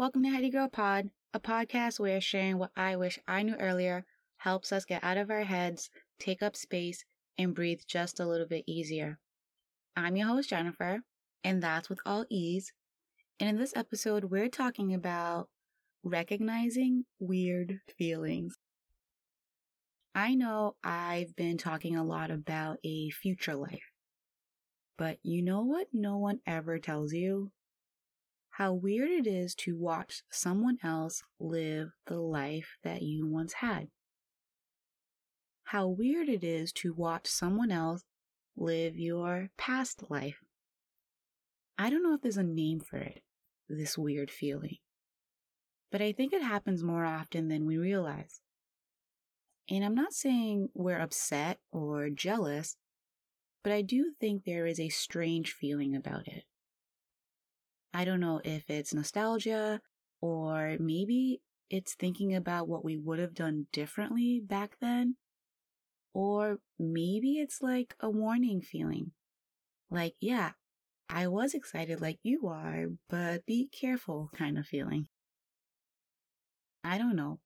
Welcome to Heady Girl Pod, a podcast where sharing what I wish I knew earlier helps us get out of our heads, take up space, and breathe just a little bit easier. I'm your host, Jennifer, and that's with all ease. And in this episode, we're talking about recognizing weird feelings. I know I've been talking a lot about a future life, but you know what no one ever tells you? How weird it is to watch someone else live the life that you once had. How weird it is to watch someone else live your past life. I don't know if there's a name for it, this weird feeling, but I think it happens more often than we realize. And I'm not saying we're upset or jealous, but I do think there is a strange feeling about it. I don't know if it's nostalgia or maybe it's thinking about what we would have done differently back then. Or maybe it's like a warning feeling. Like, yeah, I was excited like you are, but be careful kind of feeling. I don't know.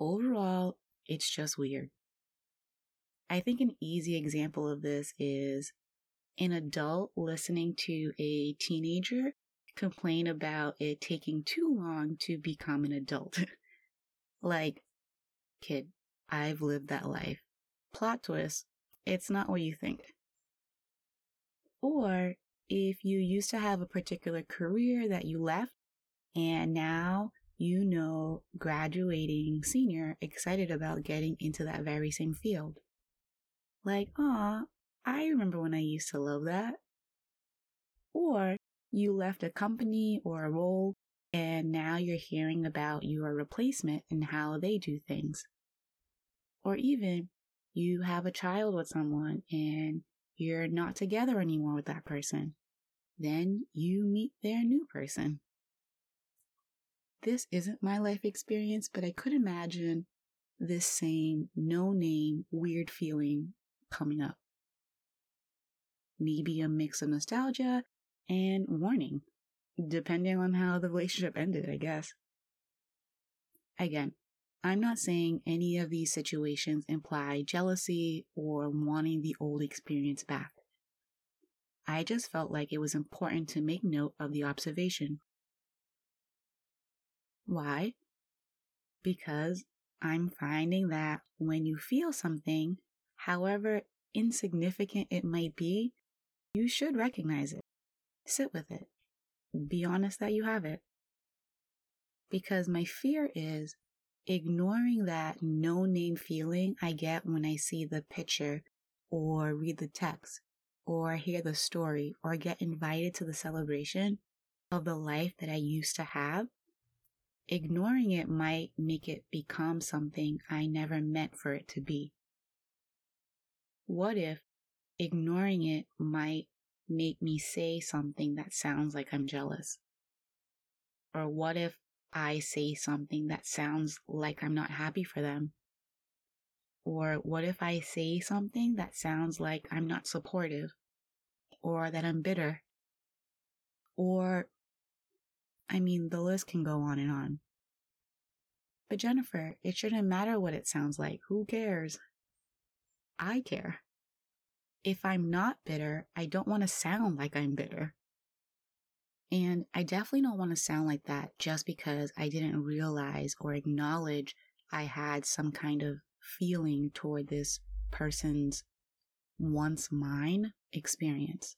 Overall, it's just weird. I think an easy example of this is an adult listening to a teenager complain about it taking too long to become an adult. like, kid, I've lived that life. Plot twist, it's not what you think. Or if you used to have a particular career that you left and now you know graduating senior excited about getting into that very same field. Like, ah, I remember when I used to love that. Or you left a company or a role and now you're hearing about your replacement and how they do things. Or even you have a child with someone and you're not together anymore with that person. Then you meet their new person. This isn't my life experience, but I could imagine this same no name weird feeling coming up. Maybe a mix of nostalgia and warning, depending on how the relationship ended, I guess. Again, I'm not saying any of these situations imply jealousy or wanting the old experience back. I just felt like it was important to make note of the observation. Why? Because I'm finding that when you feel something, however insignificant it might be, you should recognize it. Sit with it. Be honest that you have it. Because my fear is ignoring that no name feeling I get when I see the picture or read the text or hear the story or get invited to the celebration of the life that I used to have. Ignoring it might make it become something I never meant for it to be. What if ignoring it might make me say something that sounds like I'm jealous? Or what if I say something that sounds like I'm not happy for them? Or what if I say something that sounds like I'm not supportive? Or that I'm bitter? Or, I mean, the list can go on and on. But Jennifer, it shouldn't matter what it sounds like. Who cares? I care if I'm not bitter, I don't want to sound like I'm bitter. And I definitely don't want to sound like that just because I didn't realize or acknowledge I had some kind of feeling toward this person's once mine experience.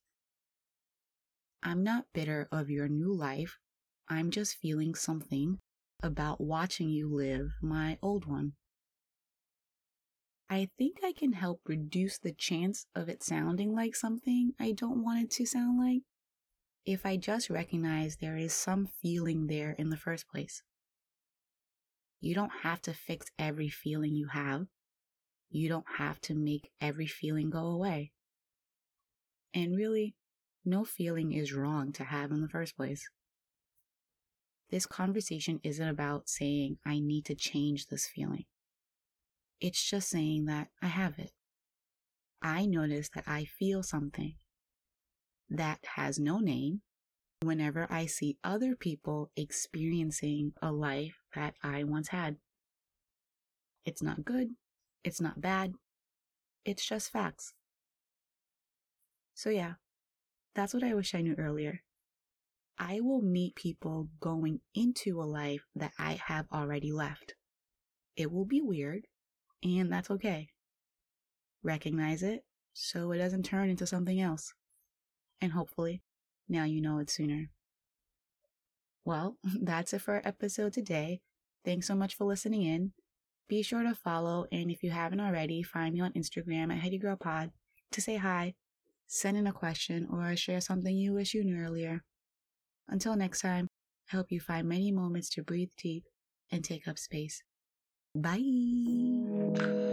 I'm not bitter of your new life. I'm just feeling something about watching you live my old one. I think I can help reduce the chance of it sounding like something I don't want it to sound like if I just recognize there is some feeling there in the first place. You don't have to fix every feeling you have. You don't have to make every feeling go away. And really, no feeling is wrong to have in the first place. This conversation isn't about saying, I need to change this feeling. It's just saying that I have it. I notice that I feel something that has no name, whenever I see other people experiencing a life that I once had. It's not good, it's not bad, it's just facts. So, yeah, that's what I wish I knew earlier. I will meet people going into a life that I have already left. It will be weird, and that's okay. Recognize it so it doesn't turn into something else. And hopefully, now you know it sooner. Well, that's it for our episode today. Thanks so much for listening in. Be sure to follow, and if you haven't already, find me on Instagram at HeadyGirlPod to say hi, send in a question, or share something you wish you knew earlier. Until next time, I hope you find many moments to breathe deep and take up space. Bye.